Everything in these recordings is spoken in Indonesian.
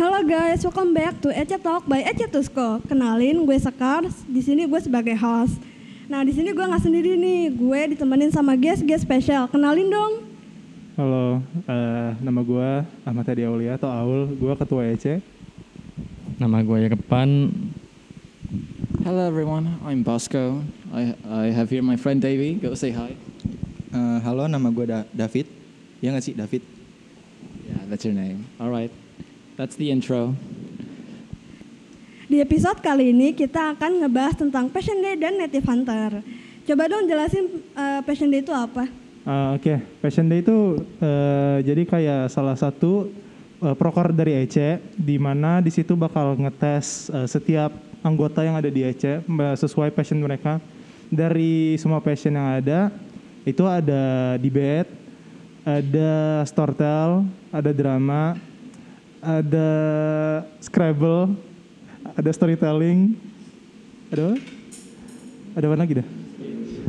Halo guys, welcome back to Ece Talk by Ece Tusko. Kenalin, gue Sekar. Di sini gue sebagai host. Nah, di sini gue nggak sendiri nih. Gue ditemenin sama guest-guest spesial. Kenalin dong. Halo, eh, nama gue Ahmad Hadi Aulia atau Aul. Gue ketua EC. Nama gue Yekepan. Hello everyone, I'm Bosco. I I have here my friend Davey. Go say hi. Eh, halo, nama gue Da- David. Ya nggak sih, David? Yeah, that's your name. All right. That's the intro. Di episode kali ini kita akan ngebahas tentang Passion Day dan Native Hunter. Coba dong jelasin eh, Passion Day itu apa? Ah, Oke, Passion Day itu eh, jadi kayak salah satu eh, proker dari EC, di mana di situ bakal ngetes eh, setiap anggota yang ada di EC sesuai passion mereka. Dari semua passion yang ada, itu ada debate, ada storytell, ada drama, ada Scrabble, ada storytelling, ada apa? Ada apa lagi dah?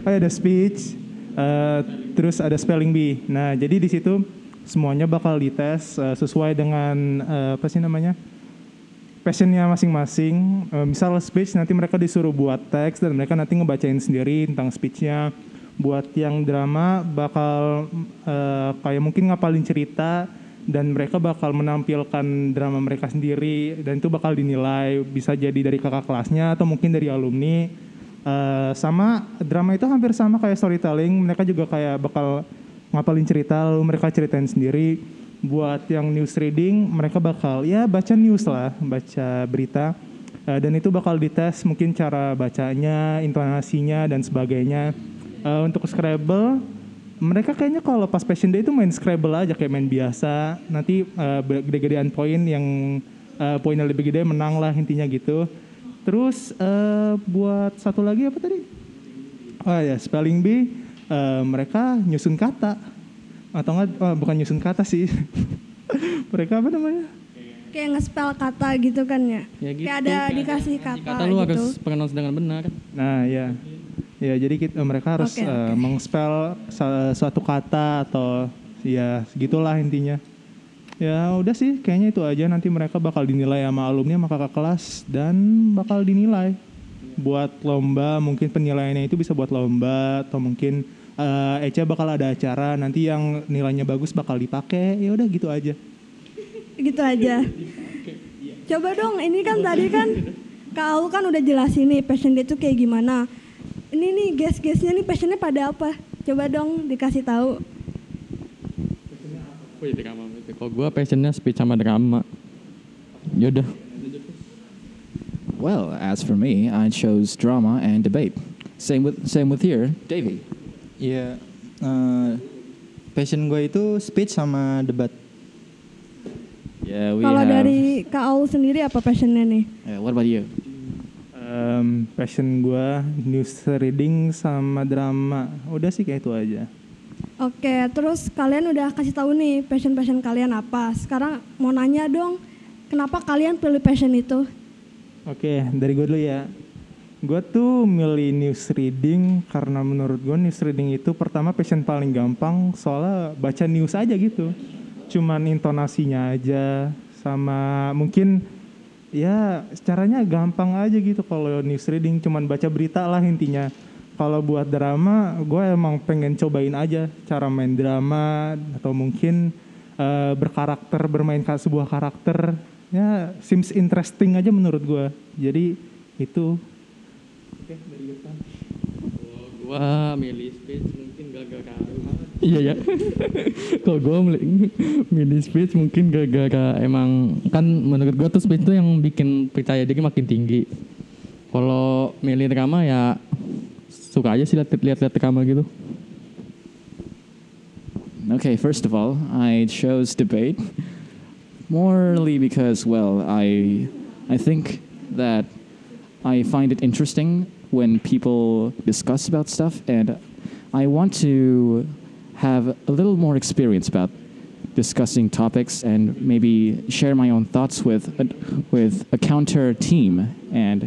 Oh ya, ada speech, eh, terus ada spelling bee. Nah jadi di situ semuanya bakal dites eh, sesuai dengan eh, apa sih namanya passionnya masing-masing. Misal speech nanti mereka disuruh buat teks dan mereka nanti ngebacain sendiri tentang speechnya. Buat yang drama bakal eh, kayak mungkin ngapalin cerita dan mereka bakal menampilkan drama mereka sendiri dan itu bakal dinilai bisa jadi dari kakak kelasnya atau mungkin dari alumni. Eh, sama drama itu hampir sama kayak storytelling. Mereka juga kayak bakal ngapalin cerita lalu mereka ceritain sendiri. Buat yang news reading mereka bakal ya baca news lah baca berita. Eh, dan itu bakal dites mungkin cara bacanya intonasinya dan sebagainya. Eh, untuk Scrabble mereka kayaknya kalau pas Passion Day itu main Scrabble aja kayak main biasa nanti eh, gede-gedean poin yang eh, poinnya lebih gede menang lah intinya gitu terus eh, buat satu lagi apa tadi oh ya spelling bee eh, mereka nyusun kata atau enggak oh, bukan nyusun kata sih mereka apa namanya Kayak nge-spell kata gitu kan ya? Ya gitu. Kayak ada dikasih kata, Kata lu gitu. harus pronounce dengan benar. nah ya ya jadi kita, mereka harus Oke, eh, oke. mengspell sa- suatu kata atau ya gitulah intinya ya udah sih kayaknya itu aja nanti mereka bakal dinilai sama alumni sama kakak kelas dan bakal dinilai buat lomba mungkin penilaiannya itu bisa buat lomba atau mungkin eh Eca bakal ada acara nanti yang nilainya bagus bakal dipakai ya udah gitu aja Gitu aja. Coba dong, ini kan tadi kan Kak Aul kan udah jelasin nih Passion Day itu kayak gimana. Ini nih guest-guestnya nih passionnya pada apa? Coba dong dikasih tahu. Wih, drama. Kalau gue passionnya speech sama drama. Yaudah. Well, as for me, I chose drama and debate. Same with same with here, Davey. Iya. eh, passion gue itu speech sama debat. Yeah, we Kalau have. dari Kak Aul sendiri apa passionnya nih? Yeah, what about you? Em, passion gue news reading sama drama udah sih kayak itu aja Oke, terus kalian udah kasih tahu nih passion-passion kalian apa. Sekarang mau nanya dong, kenapa kalian pilih passion itu? Oke, dari gue dulu ya. Gue tuh milih news reading karena menurut gue news reading itu pertama passion paling gampang soalnya baca news aja gitu. Cuman intonasinya aja sama mungkin ya caranya gampang aja gitu. Kalau news reading cuman baca berita lah intinya. Kalau buat drama gue emang pengen cobain aja cara main drama atau mungkin eh, berkarakter bermain sebuah karakter. Ya seems interesting aja menurut gue jadi itu. Gua milih speech Iya ya. Kalau gua milih, speech mungkin gara-gara emang kan menurut gua tuh speech tuh yang bikin percaya diri makin tinggi. Kalau milih drama ya suka aja sih lihat lihat drama gitu. Okay, first of all, I chose debate morely because, well, I I think that I find it interesting when people discuss about stuff, and I want to have a little more experience about discussing topics and maybe share my own thoughts with a, with a counter team and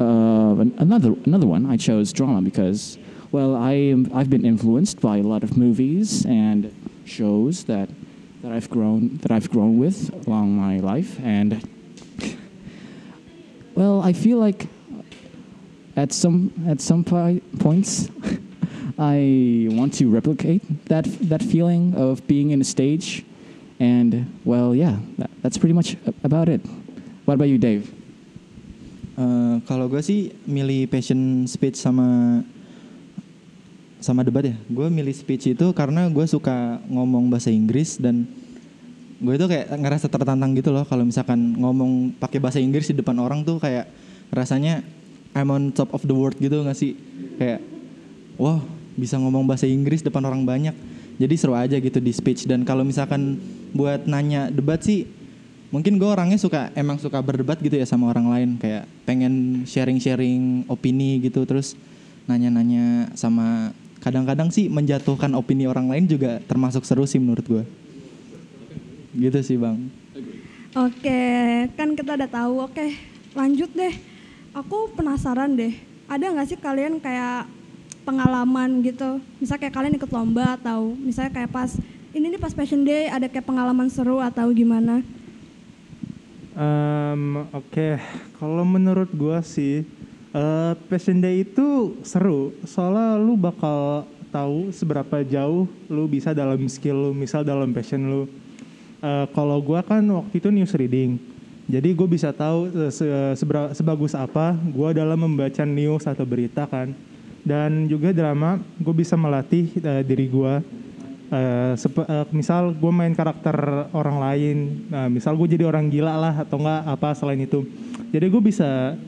uh, another another one. I chose drama because well I am, I've been influenced by a lot of movies and shows that that I've grown that I've grown with along my life, and well, I feel like at some at some points, I want to replicate that that feeling of being in a stage, and well, yeah, that, that's pretty much about it. What about you, Dave? Eh, kalau gue sih milih passion speech sama sama debat ya. Gue milih speech itu karena gue suka ngomong bahasa Inggris dan gue itu kayak ngerasa tertantang gitu loh kalau misalkan ngomong pakai bahasa Inggris di depan orang tuh kayak rasanya I'm on top of the world gitu gak sih? Kayak wow bisa ngomong bahasa Inggris depan orang banyak. Jadi seru aja gitu di speech dan kalau misalkan buat nanya debat sih mungkin gue orangnya suka emang suka berdebat gitu ya sama orang lain kayak pengen sharing-sharing opini gitu terus nanya-nanya sama kadang-kadang sih menjatuhkan opini orang lain juga termasuk seru sih menurut gue gitu sih bang Oke, kan kita udah tahu. Oke, lanjut deh. Aku penasaran deh. Ada nggak sih kalian kayak pengalaman gitu? Misal kayak kalian ikut lomba atau misalnya kayak pas ini nih pas Fashion Day ada kayak pengalaman seru atau gimana? Em, Oke, kalau menurut gua sih eh, Passion Day itu seru. Soalnya lu bakal tahu seberapa jauh lu bisa dalam skill lu, misal dalam passion lu. Eh, kalau gua kan waktu itu news reading. Jadi gue bisa tahu sebagus apa gua dalam membaca news atau berita kan. Dan juga drama, gue bisa melatih eh, diri Eh, sepe- eh, misal gue main karakter orang lain, nah, misal gue jadi orang gila lah atau enggak apa selain itu. Jadi gue bisa,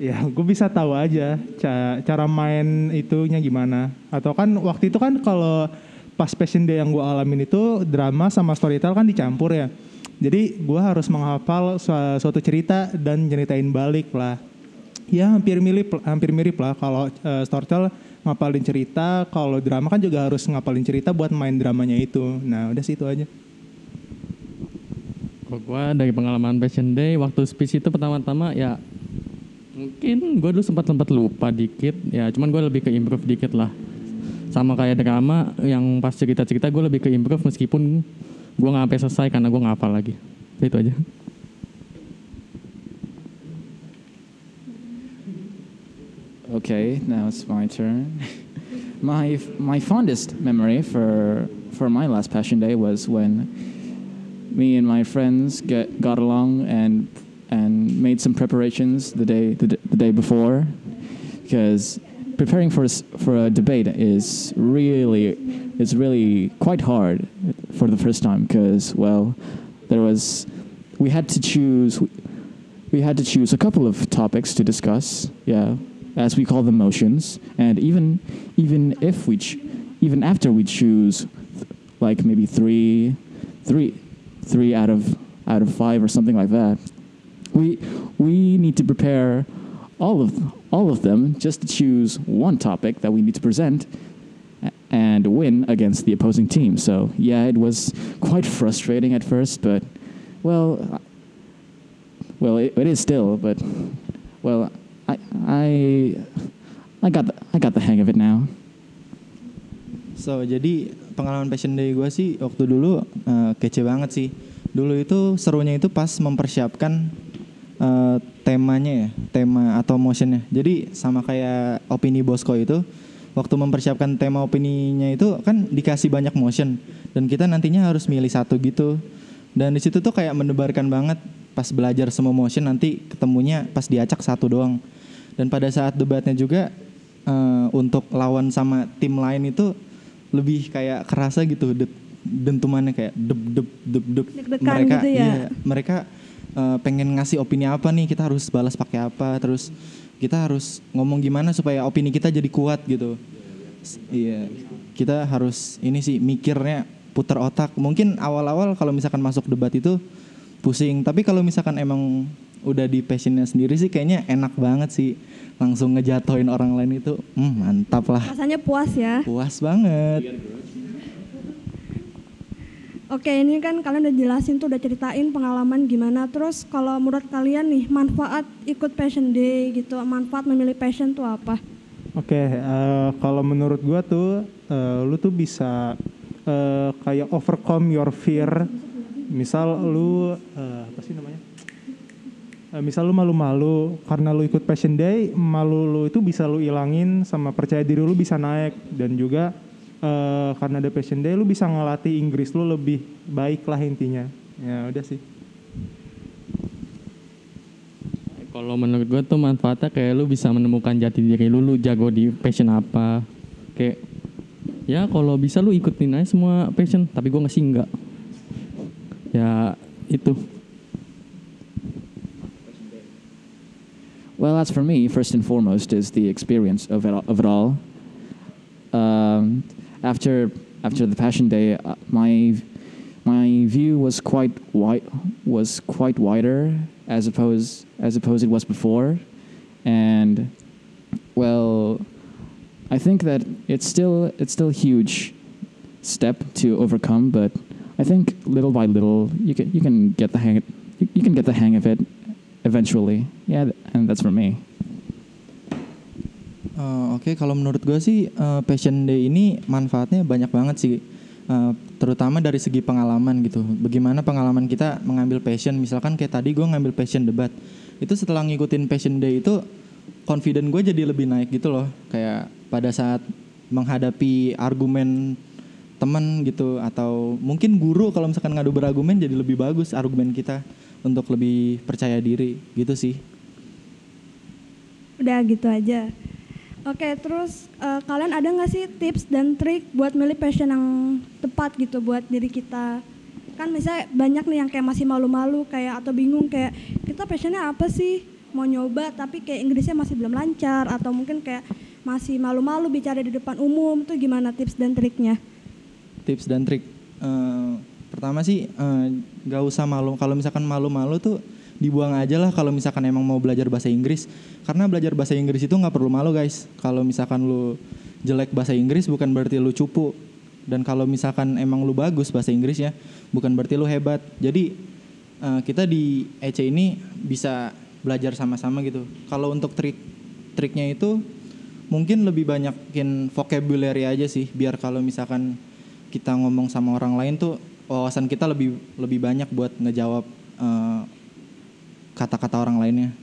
ya gue bisa tahu aja ca- cara main itunya gimana. Atau kan waktu itu kan kalau pas passion day yang gue alamin itu drama sama storytell kan dicampur ya. Jadi gue harus menghafal su- suatu cerita dan nyeritain balik lah. Ya hampir mirip hampir mirip lah kalau eh, storytell ngapalin cerita, kalau drama kan juga harus ngapalin cerita buat main dramanya itu. Nah, udah sih itu aja. Kalau gue dari pengalaman Passion Day waktu speech itu pertama-tama ya mungkin gue dulu sempat sempat lupa dikit ya cuman gue lebih ke improve dikit lah sama kayak drama yang pas cerita-cerita gue lebih ke improve meskipun gue nggak sampai selesai karena gue nggak hafal lagi. Itu aja. Okay, now it's my turn. my my fondest memory for for my last Passion Day was when me and my friends get got along and and made some preparations the day the, the day before. Because preparing for for a debate is really is really quite hard for the first time because well there was we had to choose we had to choose a couple of topics to discuss. Yeah, as we call them motions, and even even if we ch- even after we choose like maybe three three three out of out of five or something like that, we we need to prepare all of all of them just to choose one topic that we need to present win against the opposing team. So yeah, it was quite frustrating at first, but well, well, it, it is still, but well, I I I got the, I got the hang of it now. So jadi pengalaman passion day gue sih waktu dulu eh, kece banget sih. Dulu itu serunya itu pas mempersiapkan eh, temanya ya, tema atau motionnya. Jadi sama kayak opini Bosco itu, waktu mempersiapkan tema opininya itu kan dikasih banyak motion dan kita nantinya harus milih satu gitu. Dan di situ tuh kayak mendebarkan banget pas belajar semua motion nanti ketemunya pas diacak satu doang. Dan pada saat debatnya juga eh, untuk lawan sama tim lain itu lebih kayak kerasa gitu dep, dentumannya kayak dep dep dep Deg-degan mereka gitu ya? iya, mereka eh, pengen ngasih opini apa nih kita harus balas pakai apa terus kita harus ngomong gimana supaya opini kita jadi kuat gitu. Iya kita harus ini sih mikirnya putar otak. Mungkin awal-awal kalau misalkan masuk debat itu pusing tapi kalau misalkan emang udah di passionnya sendiri sih kayaknya enak banget sih langsung ngejatoin orang lain itu. Hmm, mantap lah. Rasanya puas ya. puas banget Oke, ini kan kalian udah jelasin tuh, udah ceritain pengalaman gimana. Terus kalau menurut kalian nih, manfaat ikut Passion Day gitu, manfaat memilih passion tuh apa? Oke, eh, kalau menurut gua tuh eh, lu tuh bisa eh, kayak overcome your fear. Misal lu eh, apa sih namanya? Eh, misal lu malu-malu karena lu ikut Passion Day, malu lu itu bisa lu ilangin sama percaya diri lu bisa naik dan juga eh, karena ada Passion Day lu bisa ngelatih Inggris lu lebih baik lah intinya. Ya udah sih. Kalau menurut gue tuh manfaatnya kayak lu bisa menemukan jati diri lu, lu jago di passion apa. Kayak ya kalau bisa lu ikutin aja semua passion, tapi gue ngasih enggak. Ya itu. Well, as for me, first and foremost is the experience of it, of it all. Um, after after the Passion Day, uh, my my view was quite wide was quite wider as opposed as opposed it was before, and well, I think that it's still it's still a huge step to overcome, but I think little by little you can you can get the hang you, you can get the hang of it eventually. Yeah, and that's for me. Eh, Oke, kalau menurut gue sih eh, Passion Day ini manfaatnya banyak banget sih, Eh, terutama dari segi pengalaman gitu. Bagaimana pengalaman kita mengambil passion, misalkan kayak tadi gue ngambil passion debat, itu setelah ngikutin Passion Day itu confident gue jadi lebih naik gitu loh. Kayak pada saat menghadapi argumen teman gitu atau mungkin guru kalau misalkan ngadu berargumen jadi lebih bagus argumen kita untuk lebih percaya diri gitu sih. Udah gitu aja. Oke, terus eh, kalian ada nggak sih tips dan trik buat milih passion yang tepat gitu buat diri kita? Kan misalnya banyak nih yang kayak masih malu-malu kayak atau bingung kayak kita passionnya apa sih? Mau nyoba tapi kayak Inggrisnya masih belum lancar atau mungkin kayak masih malu-malu bicara di depan umum tuh gimana tips dan triknya? tips dan trik Eh, pertama sih nggak usah malu kalau misalkan malu-malu tuh dibuang aja lah kalau misalkan emang mau belajar bahasa Inggris. Karena belajar bahasa Inggris itu nggak perlu malu guys. Kalau misalkan lu jelek bahasa Inggris bukan berarti lu cupu. Dan kalau misalkan emang lu bagus bahasa Inggrisnya bukan berarti lu hebat. Jadi eh, kita di EC ini bisa belajar sama-sama gitu. Kalau untuk trik triknya itu mungkin lebih banyakin vocabulary aja sih. Biar kalau misalkan kita ngomong sama orang lain tuh wawasan kita lebih lebih banyak buat ngejawab eh, kata-kata orang lainnya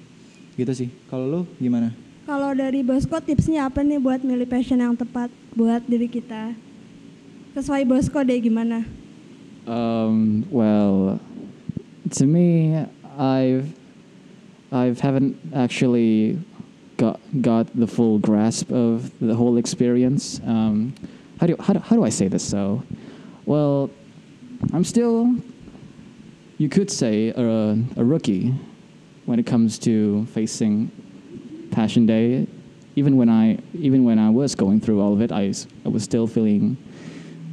gitu sih kalau lu gimana Kalau dari Bosco tipsnya apa nih buat milih passion yang tepat buat diri kita? Sesuai Bosco deh gimana? Um, well, to me, I've I've haven't actually got got the full grasp of the whole experience. Um, how do how do, how do I say this? So, well, I'm still, you could say, a, a rookie when it comes to facing Passion Day. Even when I even when I was going through all of it, I, I was still feeling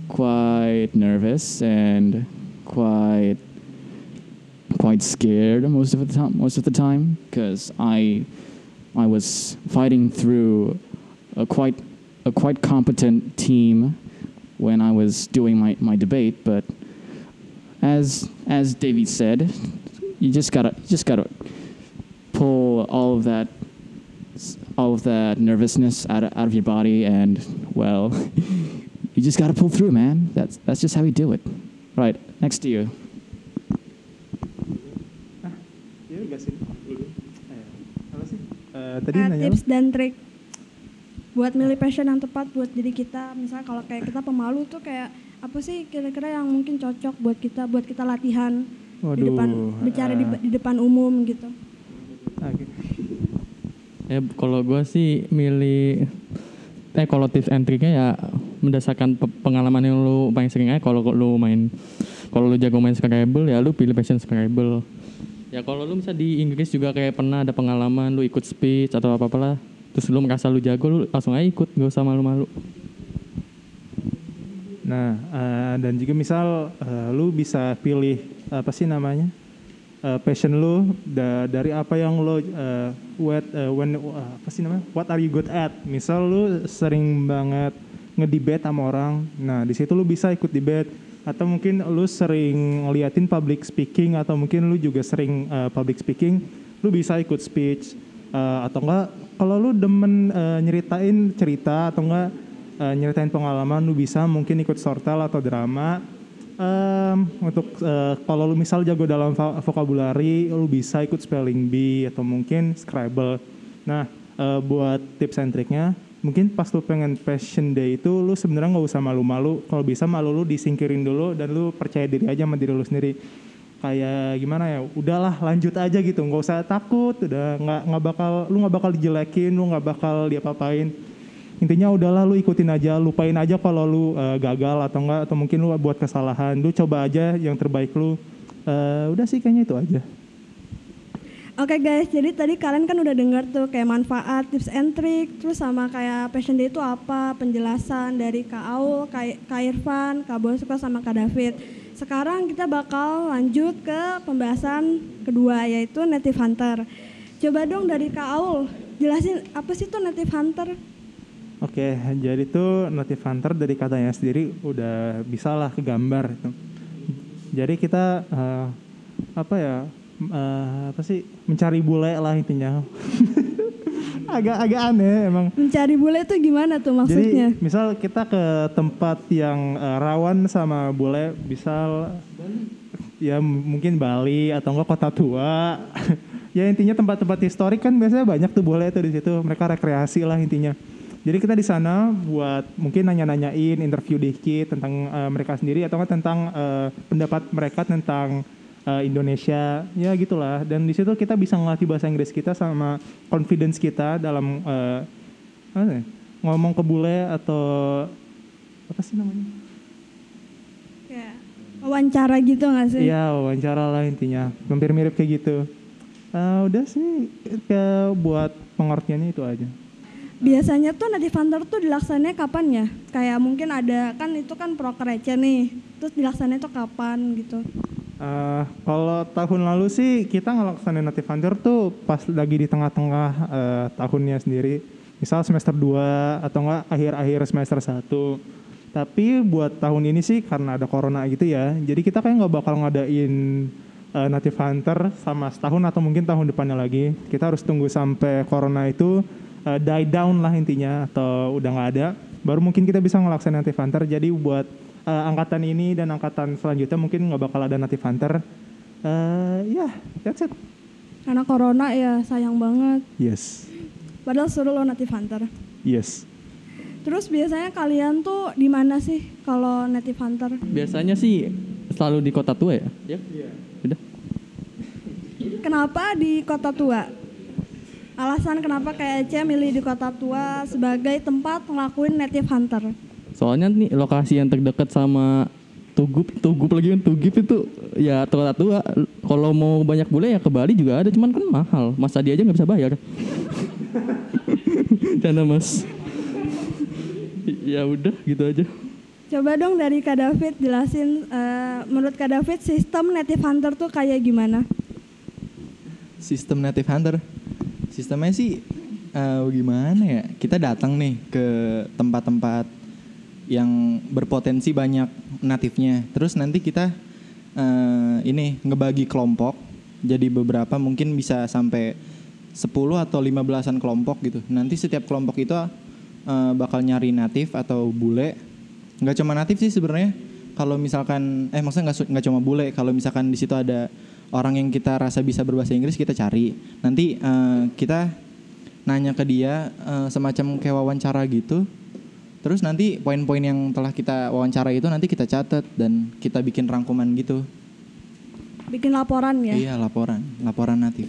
quite nervous and quite quite scared most of the time most of the time because I I was fighting through a quite a quite competent team when I was doing my, my debate but as as Davey said you just gotta just gotta of that all of that nervousness out of, out of your body and well you just got to pull through man that's that's just how we do it right next to you Ya udah sih. Eh, apa sih? Eh, tadi nanya tips dan trik buat milih passion yang tepat buat diri kita. Misalnya kalau kayak kita pemalu tuh kayak apa sih kira-kira yang mungkin cocok buat kita buat kita latihan di Waduh, depan bicara di, eh. di depan umum gitu. Ya kalau gue sih milih eh kalau tips and triknya ya berdasarkan pe- pengalaman yang lu paling sering aja kalau lu main kalau lu jago main Scrabble ya lu pilih passion Scrabble. Ya kalau lu bisa di Inggris juga kayak pernah ada pengalaman lu ikut speech atau apa apalah terus lu merasa lu jago lu langsung aja ikut gak usah malu-malu. Nah, eh, dan juga misal eh, lu bisa pilih apa sih namanya? Eh, passion lu da- dari apa yang lo eh, what eh, when eh, apa sih namanya? What are you good at? Misal lu sering banget ngedebate sama orang. Nah, di situ lu bisa ikut debate atau mungkin lu sering ngeliatin public speaking atau mungkin lu juga sering eh, public speaking, lu bisa ikut speech Eh, atau enggak kalau lu demen eh, nyeritain cerita atau enggak eh, nyeritain pengalaman lu bisa mungkin ikut sortel atau drama Em, untuk eh, kalau lu misal jago dalam vo- vocabulary lu bisa ikut spelling bee atau mungkin Scrabble. Nah eh, buat tips and triknya mungkin pas lu pengen passion day itu lu sebenarnya nggak usah malu-malu. Kalau bisa malu lu disingkirin dulu dan lu percaya diri aja sama diri lu sendiri. Kayak gimana ya udahlah lanjut aja gitu. Nggak usah takut udah nggak nggak bakal lu nggak bakal dijelekin lu nggak bakal diapa-apain intinya udahlah lu ikutin aja lupain aja kalau lu eh, gagal atau enggak atau mungkin lu buat kesalahan lu coba aja yang terbaik lu Eh, udah sih kayaknya itu aja Oke guys, jadi tadi kalian kan udah dengar tuh kayak manfaat, tips and trick, terus sama kayak passion day itu apa, penjelasan dari Kak Aul, Kak, Irfan, Kak Bosko sama Kak David. Sekarang kita bakal lanjut ke pembahasan kedua yaitu native hunter. Coba dong dari Kak Aul, jelasin apa sih tuh native hunter? Oke, jadi tuh native hunter dari katanya sendiri udah bisa lah kegambar itu. Jadi kita eh, apa ya? eh, apa sih mencari bule lah intinya. agak agak aneh emang. Mencari bule itu gimana tuh maksudnya? Jadi misal kita ke tempat yang eh, rawan sama bule, misal ya mungkin Bali atau enggak kota tua. ya intinya tempat-tempat historik kan biasanya banyak tuh bule tuh di situ. Mereka rekreasi lah intinya. Jadi kita di sana buat mungkin nanya-nanyain, interview dikit tentang eh, mereka sendiri atau enggak tentang eh, pendapat mereka tentang eh, Indonesia, ya gitulah. Dan di situ kita bisa ngelatih bahasa Inggris kita sama confidence kita dalam eh, apa ya, ngomong ke bule atau apa sih namanya? Kayak wawancara gitu nggak sih? Iya wawancara lah intinya, hampir mirip kayak gitu. Eh, udah sih ke buat pengertiannya itu aja. Biasanya tuh native hunter tuh dilaksananya kapan ya? Kayak mungkin ada kan itu kan proker nih. Terus dilaksananya tuh kapan gitu? Eh, kalau tahun lalu sih kita ngelaksanain Native Hunter tuh pas lagi di tengah-tengah eh, tahunnya sendiri. Misal semester 2 atau enggak akhir-akhir semester 1. Tapi buat tahun ini sih karena ada corona gitu ya. Jadi kita kayak nggak bakal ngadain eh, Native Hunter sama setahun atau mungkin tahun depannya lagi. Kita harus tunggu sampai corona itu eh, die down lah intinya atau udah nggak ada. Baru mungkin kita bisa ngelaksanain Native Hunter. Jadi buat eh, angkatan ini dan angkatan selanjutnya mungkin nggak bakal ada Native Hunter. Eh, ya, that's it. Karena corona ya sayang banget. Yes, Padahal suruh lo native hunter. yes. Terus biasanya kalian tuh di mana sih kalau native hunter? Biasanya sih selalu di kota tua ya. Ya. Udah. Kenapa di kota tua? Alasan kenapa kayak Ece milih di kota tua sebagai tempat ngelakuin native hunter? Soalnya nih lokasi yang terdekat sama Tugup, Tugup lagi kan Tugip itu ya kota tua. Kalau mau banyak bule ya ke Bali juga ada, cuman kan mahal. Mas Adi aja nggak bisa bayar. Canda mas. ya udah gitu aja. Coba dong dari Kak David jelasin eh, menurut Kak David sistem native hunter tuh kayak gimana? Sistem native hunter. Sistemnya sih eh, gimana ya? Kita datang nih ke tempat-tempat yang berpotensi banyak natifnya. Terus nanti kita eh, ini ngebagi kelompok. Jadi beberapa mungkin bisa sampai 10 atau 15-an kelompok gitu. Nanti setiap kelompok itu eh, bakal nyari natif atau bule. Nggak cuma natif sih sebenarnya. Kalau misalkan eh maksudnya nggak nggak cuma bule. Kalau misalkan di situ ada orang yang kita rasa bisa berbahasa Inggris kita cari. Nanti eh, kita nanya ke dia eh, semacam kayak wawancara gitu. Terus nanti poin-poin yang telah kita wawancara itu nanti kita catat dan kita bikin rangkuman gitu. Bikin laporan ya? Iya laporan, laporan natif.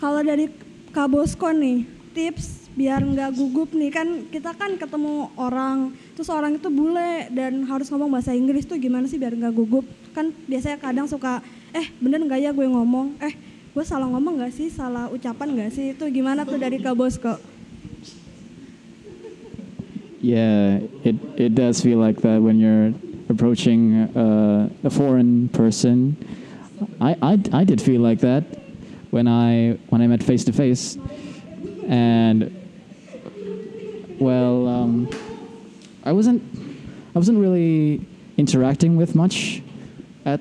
Kalau dari Kak Bosko nih, tips biar nggak gugup nih kan kita kan ketemu orang terus orang itu bule dan harus ngomong bahasa Inggris tuh gimana sih biar nggak gugup kan biasanya kadang suka eh bener nggak ya gue ngomong? Eh gue salah ngomong nggak sih? Salah ucapan nggak sih? Itu gimana tuh dari Kak Bosko Yeah, it, it does feel like that when you're approaching uh, a foreign person. I, I, I did feel like that when I when I met face to face, and well, um, I wasn't I wasn't really interacting with much at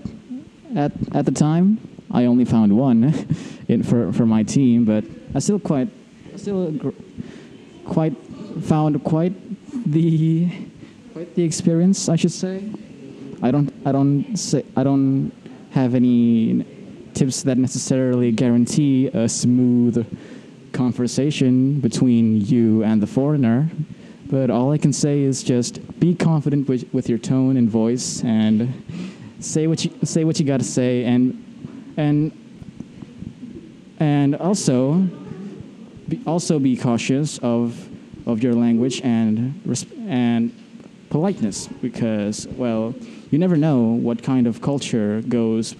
at at the time. I only found one in for for my team, but I still quite still quite found quite the quite the experience, I should say. I don't I don't say I don't have any tips that necessarily guarantee a smooth conversation between you and the foreigner. But all I can say is just be confident with, with your tone and voice and say what you say what you got to say and and and also be, also be cautious of of your language and and politeness because well you never know what kind of culture goes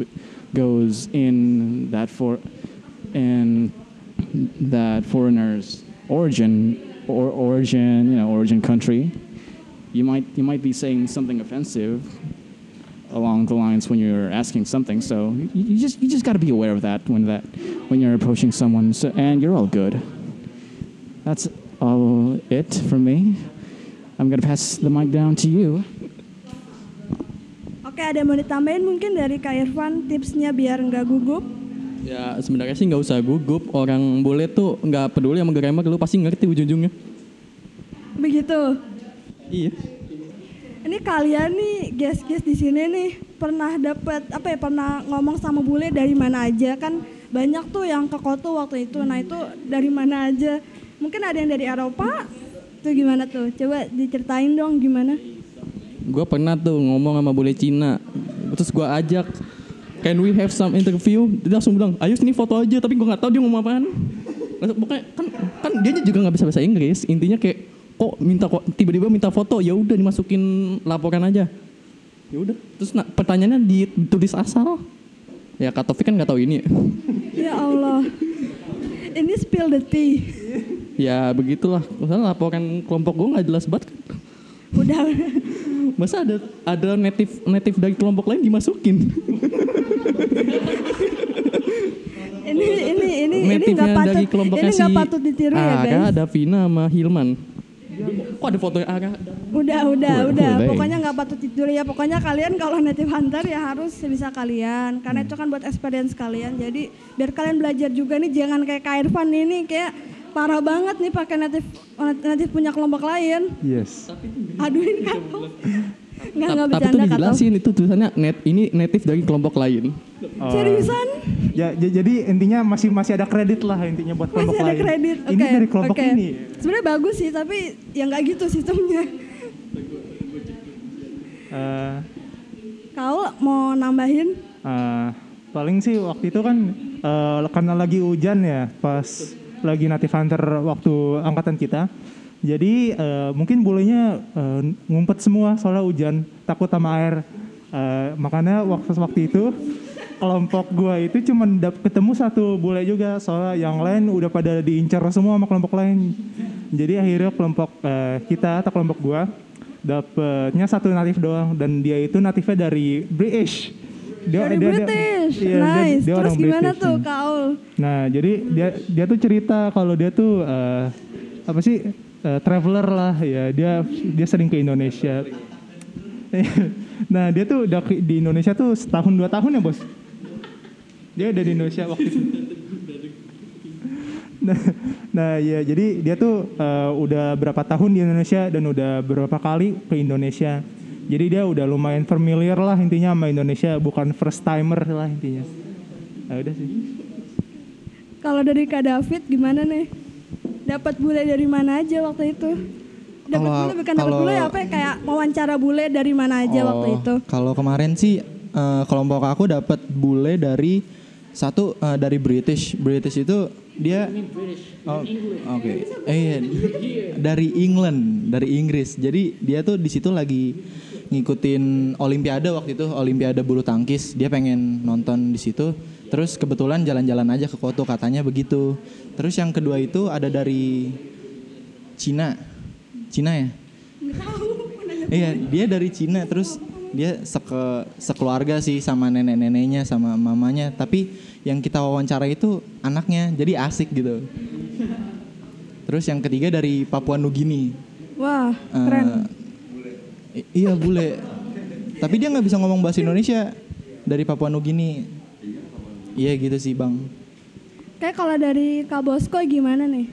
goes in that for in that foreigner's origin or origin you know origin country. You might you might be saying something offensive along the lines when you're asking something so you, you just you just got to be aware of that when that when you're approaching someone so, and you're all good that's all it from me i'm gonna pass the mic down to you Oke, ada yang mau ditambahin mungkin dari Kak Irfan tipsnya biar nggak gugup? Ya sebenarnya sih nggak usah gugup. Orang bule tuh nggak peduli sama grammar, lu pasti ngerti ujung-ujungnya. Begitu. Iya. Ini kalian nih guys-guys di sini nih pernah dapat apa ya pernah ngomong sama bule dari mana aja kan banyak tuh yang ke Koto waktu itu. Nah itu dari mana aja? Mungkin ada yang dari Eropa. Tuh gimana tuh? Coba diceritain dong gimana? Gue pernah tuh ngomong sama bule Cina. Terus gue ajak, can we have some interview? Dia langsung bilang, ayo sini foto aja. Tapi gue nggak tahu dia ngomong apaan. Pokoknya kan kan dia juga nggak bisa bahasa Inggris. Intinya kayak kok minta kok tiba-tiba minta foto ya udah dimasukin laporan aja. Ya udah. Terus nah, pertanyaannya ditulis asal. Ya Kak Taufik kan nggak tahu ini. ya. Ya Allah. Ini spill the tea. Ya begitulah. Misalnya laporan kelompok gue nggak jelas banget. kan. Udah. Masa ada ada native native dari kelompok lain dimasukin? Ini ini ini ini nggak patut dari ini nggak patut ditiru ya Ara, guys. ada Vina sama Hilman. Kok ada fotonya Ara? Udah, udah, udah. boleh. Pokoknya nggak patut tidur ya. Pokoknya kalian kalau native hunter ya harus sebisa kalian. Karena itu kan buat experience kalian. Jadi biar kalian belajar juga nih. Jangan kayak Kak Irfan ini kayak parah banget nih pakai native native punya kelompok lain. Yes. Aduh ini kan. Nggak nggak Tapi tuh bercanda kata. dijelasin itu tulisannya net ini native dari kelompok lain. Oh. Seriusan? Ya, j- jadi intinya masih masih ada kredit lah intinya buat Masih kelompok ada lain. kredit. Ini Oke, dari kelompok oke. ini. Sebenarnya bagus sih, tapi ya nggak gitu sistemnya. Eh, Kau mau nambahin? eh, paling sih waktu itu kan eh, karena lagi hujan ya pas lagi native hunter waktu angkatan kita. Jadi eh, mungkin bolehnya eh, ngumpet semua soalnya hujan, takut sama air. Eh, makanya waktu waktu itu kelompok gua itu cuma ketemu satu bule juga soalnya yang lain udah pada diincar semua sama kelompok lain. Jadi akhirnya kelompok eh, kita atau kelompok gua dapetnya satu natif doang dan dia itu natifnya dari British. Dari British. iya, dia- nice. dia Terus orang gimana British, tuh. Kaul? Nah, jadi dia dia tuh cerita kalau dia tuh eh, apa sih eh, traveler lah ya. Dia dia sering ke Indonesia. nah, dia tuh udah di Indonesia tuh setahun dua tahun ya, Bos. Dia udah di Indonesia waktu itu. Nah, nah ya jadi dia tuh eh, udah berapa tahun di Indonesia dan udah berapa kali ke Indonesia. Jadi dia udah lumayan familiar lah intinya sama Indonesia, bukan first timer lah intinya. Nah, udah sih. Kalau dari Kak David gimana nih? Dapat bule dari mana aja waktu itu? Dapat bule bukan dapat bule apa ya? Kayak wawancara bule dari mana aja waktu Oh, itu? Kalau kemarin sih eh, kelompok aku dapat bule dari satu eh, dari British. British itu dia Oh, Oke. Eh, iya. dari England, dari Inggris. Jadi dia tuh di situ lagi ngikutin olimpiade waktu itu, olimpiade bulu tangkis. Dia pengen nonton di situ. Terus kebetulan jalan-jalan aja ke Koto katanya begitu. Terus yang kedua itu ada dari Cina. Cina ya? Iya, dia dari Cina terus dia seke, sekeluarga sih sama nenek-neneknya sama mamanya, tapi yang kita wawancara itu anaknya, jadi asik gitu. Terus yang ketiga dari Papua Nugini. Wah, keren. i- iya bule. Tapi dia nggak bisa ngomong bahasa Indonesia dari Papua Nugini. Iya gitu sih bang. Kayak kalau dari Kak Bosko gimana nih?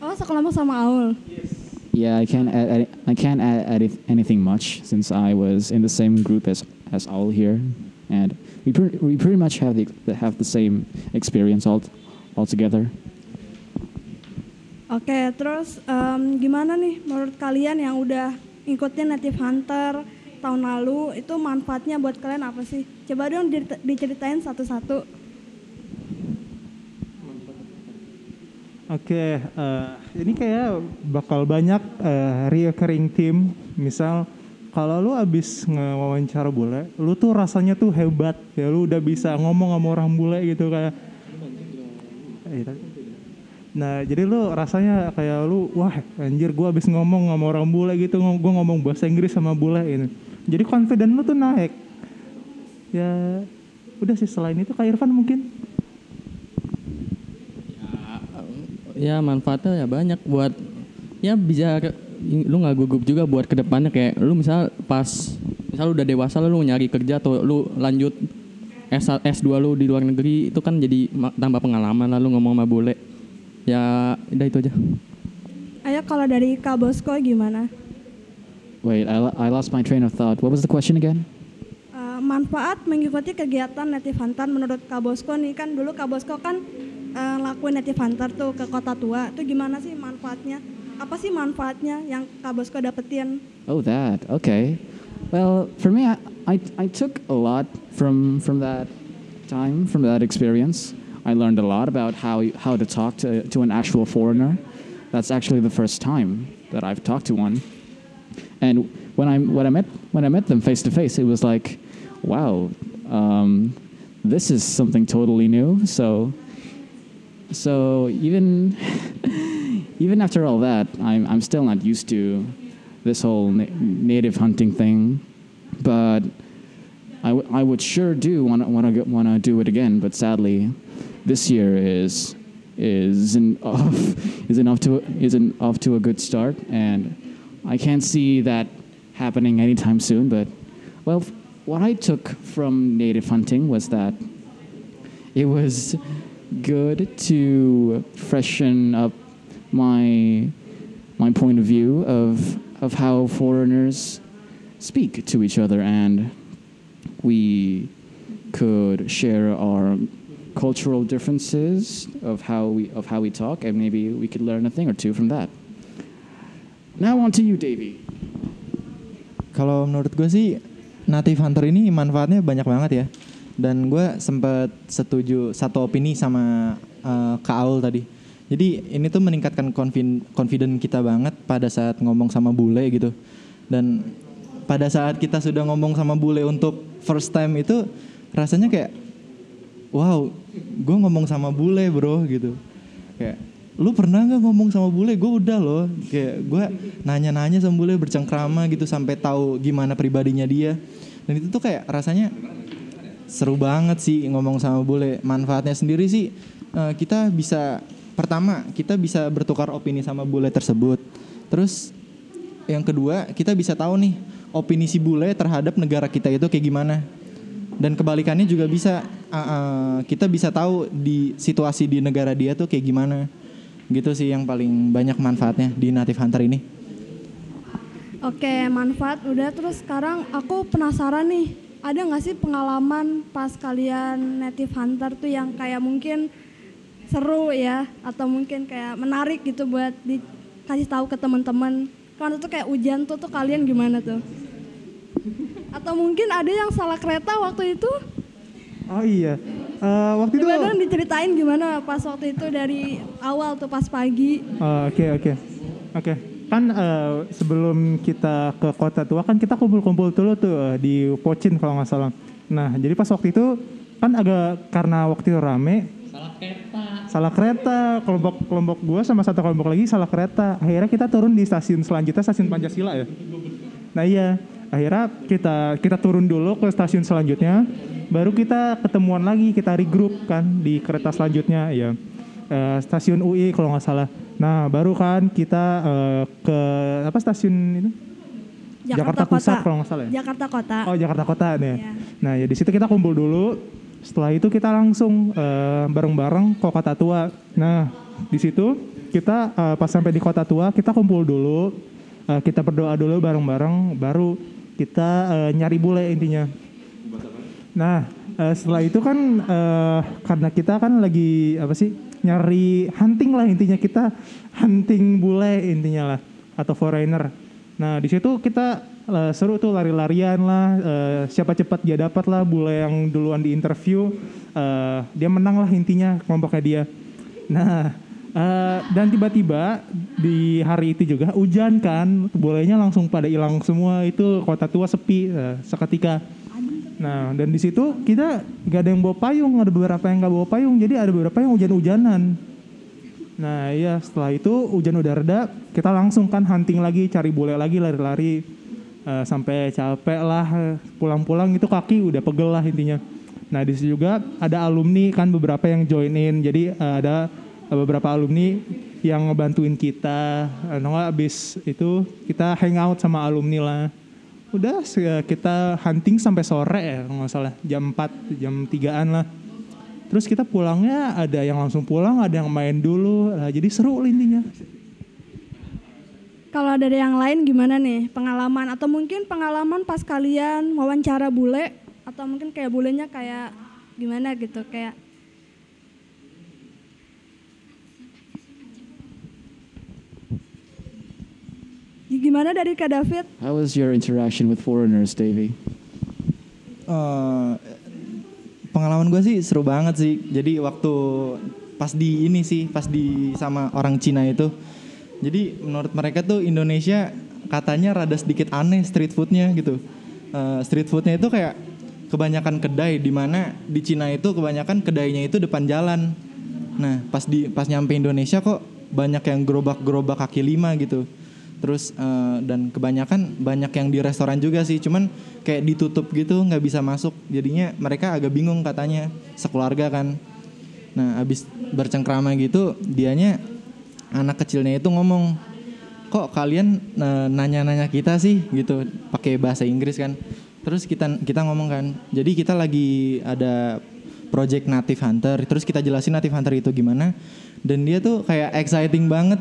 Oh, sekelompok sama Aul. Yeah, I can't add, I can't add, add anything much since I was in the same group as as all here, and we pre- we pretty much have the have the same experience all all together. Oke, terus em, gimana nih menurut kalian yang udah ngikutin Native Hunter tahun lalu itu manfaatnya buat kalian apa sih? Coba dong dicer- diceritain satu-satu. Oke, eh, ini kayak bakal banyak eh, reoccurring theme. Misal kalau lu abis ngewawancara bule, lu tuh rasanya tuh hebat. Ya lu udah bisa ngomong sama orang bule gitu kayak. Tapi- Nah, jadi lu rasanya kayak lu, wah anjir gua abis ngomong sama orang bule gitu, gua ngomong bahasa Inggris sama bule ini. Jadi confident lu tuh naik. Ya, udah sih selain itu Kak Irfan mungkin. Ya manfaatnya ya banyak buat ya bisa lu nggak gugup juga buat ke depannya kayak lu misal pas misal lu udah dewasa lu nyari kerja atau lu lanjut S S2 lu di luar negeri itu kan jadi tambah pengalaman lalu ngomong sama bule ya udah itu aja Ayo kalau dari Kak Bosko gimana? Wait, I, I lost my train of thought. What was the question again? Eh, manfaat mengikuti kegiatan Native Hunter menurut Kak Bosko nih kan dulu Kak Bosko kan eh, lakuin Native Hunter tuh ke kota tua itu gimana sih manfaatnya? Apa sih manfaatnya yang Kak dapetin? Oh, that. Okay. Well, for me, I, I, I took a lot from from that time, from that experience. I learned a lot about how how to talk to to an actual foreigner. That's actually the first time that I've talked to one. And when I when I met when I met them face to face, it was like, wow, um, this is something totally new. So so even even after all that, I'm I'm still not used to this whole na- native hunting thing, but I, w- I would sure do want to want to want to do it again. But sadly, this year is isn't off isn't off to isn't off to a good start, and I can't see that happening anytime soon. But well, what I took from native hunting was that it was good to freshen up my my point of view of of how foreigners speak to each other and we could share our cultural differences of how we of how we talk and maybe we could learn a thing or two from that. Now on to you, Davey. Kalau menurut gue sih Native Hunter ini manfaatnya banyak banget ya. Dan gue sempat setuju satu opini sama eh, Kak Aul tadi. Jadi ini tuh meningkatkan confident kita banget pada saat ngomong sama bule gitu. Dan pada saat kita sudah ngomong sama bule untuk first time itu rasanya kayak wow, gue ngomong sama bule bro gitu. Kayak lu pernah nggak ngomong sama bule? Gue udah loh. Kayak gue nanya-nanya sama bule bercengkrama gitu sampai tahu gimana pribadinya dia. Dan itu tuh kayak rasanya seru banget sih ngomong sama bule. Manfaatnya sendiri sih eh, kita bisa pertama kita bisa bertukar opini sama bule tersebut. Terus yang kedua kita bisa tahu nih opini si bule terhadap negara kita itu kayak gimana. Dan kebalikannya juga bisa uh, uh, kita bisa tahu di situasi di negara dia tuh kayak gimana. Gitu sih yang paling banyak manfaatnya di Native Hunter ini. Oke, manfaat udah terus sekarang aku penasaran nih, ada nggak sih pengalaman pas kalian native hunter tuh yang kayak mungkin seru ya atau mungkin kayak menarik gitu buat dikasih tahu ke teman-teman. Kalau tuh kayak hujan tuh tuh kalian gimana tuh? Atau mungkin ada yang salah kereta waktu itu? Oh iya, Eh, waktu itu. Coba diceritain gimana pas waktu itu dari awal tuh pas pagi. Oh, Oke oke oke. Kan eh, sebelum kita ke kota tua kan kita kumpul-kumpul dulu tuh eh, di Pocin kalau nggak salah. Nah jadi pas waktu itu kan agak karena waktu itu rame. Salah kereta. Salah kereta. Kelompok kelompok gue sama satu kelompok lagi salah kereta. Akhirnya kita turun di stasiun selanjutnya stasiun Pancasila ya. Nah iya. Akhirnya kita kita turun dulu ke stasiun selanjutnya. Baru kita ketemuan lagi kita regroup kan di kereta selanjutnya ya. Eh, stasiun UI kalau nggak salah. Nah baru kan kita eh, ke apa stasiun itu? Jakarta Pusat kalau nggak salah ya? Jakarta Kota. Oh Jakarta Kota nih. Iya. Nah ya di situ kita kumpul dulu. Setelah itu kita langsung eh, bareng-bareng ke Kota Tua. Nah di situ kita eh, pas sampai di kota tua kita kumpul dulu, eh, kita berdoa dulu bareng-bareng, baru kita eh, nyari bule intinya. Nah eh, setelah itu kan eh, karena kita kan lagi apa sih nyari hunting lah intinya kita hunting bule intinya lah atau foreigner. Nah di situ kita eh, seru tuh lari-larian lah, eh, siapa cepat dia dapat lah bule yang duluan di interview, eh, dia menang lah intinya kelompoknya dia. Nah eh, dan tiba-tiba di hari itu juga hujan kan, bulenya langsung pada hilang semua itu kota tua sepi eh, seketika. Nah, dan di situ kita gak ada yang bawa payung, ada beberapa yang gak bawa payung, jadi ada beberapa yang hujan-hujanan. Nah, iya setelah itu hujan udah reda, kita langsung kan hunting lagi, cari bule lagi, lari-lari Eh, sampai capek lah, pulang-pulang itu kaki udah pegel lah intinya. Nah, di situ juga ada alumni kan beberapa yang join in, jadi eh, ada beberapa alumni yang ngebantuin kita. Nah, abis itu kita hangout sama alumni lah udah kita hunting sampai sore ya kalau nggak salah. Jam 4 jam 3an lah. Terus kita pulangnya ada yang langsung pulang ada yang main dulu. Nah, jadi seru lah intinya. Kalau dari yang lain gimana nih? Pengalaman atau mungkin pengalaman pas kalian wawancara bule atau mungkin kayak bulenya kayak gimana gitu? Kayak Gimana dari Kak David? How was your interaction with foreigners, Davey? Eh, pengalaman gue sih seru banget sih. Jadi waktu pas di ini sih, pas di sama orang Cina itu. Jadi menurut mereka tuh Indonesia katanya rada sedikit aneh street foodnya gitu. Eh, street foodnya itu kayak kebanyakan kedai di mana di Cina itu kebanyakan kedainya itu depan jalan. Nah pas di pas nyampe Indonesia kok banyak yang gerobak-gerobak kaki lima gitu. Terus eh, dan kebanyakan banyak yang di restoran juga sih, cuman kayak ditutup gitu nggak bisa masuk. Jadinya mereka agak bingung katanya sekeluarga kan. Nah abis bercengkrama gitu, dianya anak kecilnya itu ngomong, kok kalian eh, nanya-nanya kita sih gitu, pakai bahasa Inggris kan. Terus kita kita ngomong kan, jadi kita lagi ada project Native Hunter, terus kita jelasin Native Hunter itu gimana, dan dia tuh kayak exciting banget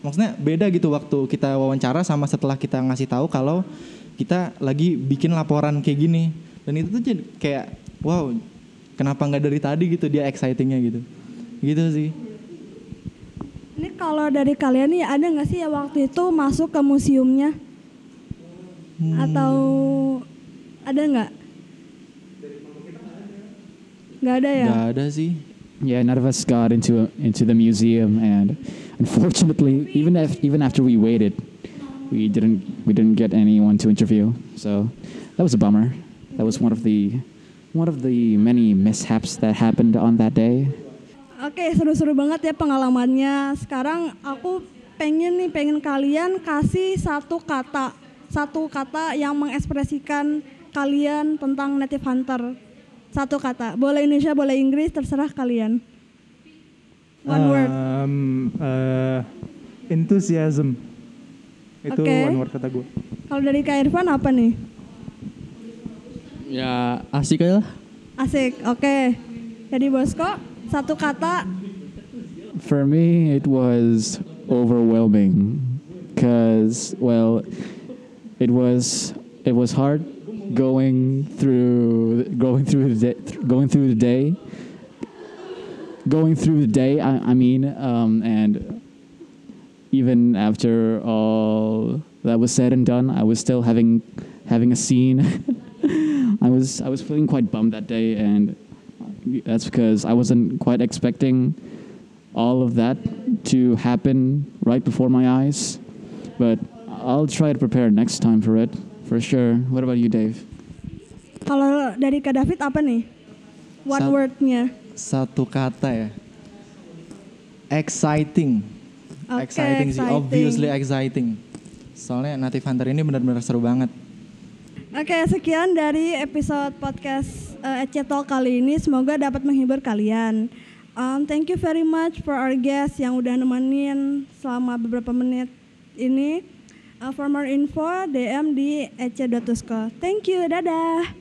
maksudnya beda gitu waktu kita wawancara sama setelah kita ngasih tahu kalau kita lagi bikin laporan kayak gini dan itu tuh jadi kayak wow kenapa nggak dari tadi gitu dia excitingnya gitu gitu sih Ini kalau dari kalian nih ada nggak sih ya waktu itu masuk ke museumnya? Atau ada nggak? Nggak ada ya? nggak ada sih Yeah, none of us got into into the museum, and unfortunately, even if, even after we waited, we didn't we didn't get anyone to interview. So that was a bummer. That was one of the one of the many mishaps that happened on that day. Oke, seru-seru banget ya pengalamannya. Sekarang aku pengen nih, pengen kalian kasih satu kata, satu kata yang mengekspresikan kalian tentang Native Hunter. Satu kata, boleh Indonesia, boleh Inggris, terserah kalian. One word. Um, eh, enthusiasm itu Oke. one word kata gue Kalau dari Kak Irfan apa nih? Ya asik aja lah. Asik, oke. Jadi Bosko, satu kata, For me, it was overwhelming because, well, it was it was hard going through going through the day, going through the day, going through the day. I, I mean, um, and even after all that was said and done, I was still having having a scene. I was I was feeling quite bummed that day, and that's because I wasn't quite expecting all of that to happen right before my eyes. But I'll try to prepare next time for it, for sure. What about you, Dave? kalau dari Kak David apa nih? One Sat- wordnya. Satu kata ya exciting Oke, exciting sih obviously exciting soalnya Native Hunter ini benar-benar seru banget Oke, sekian dari episode podcast uh, Ece Talk kali ini. Semoga dapat menghibur kalian. Um, thank you very much for our guest yang udah nemenin selama beberapa menit ini. Uh, for more info, DM di ece.tusko. Thank you, dadah.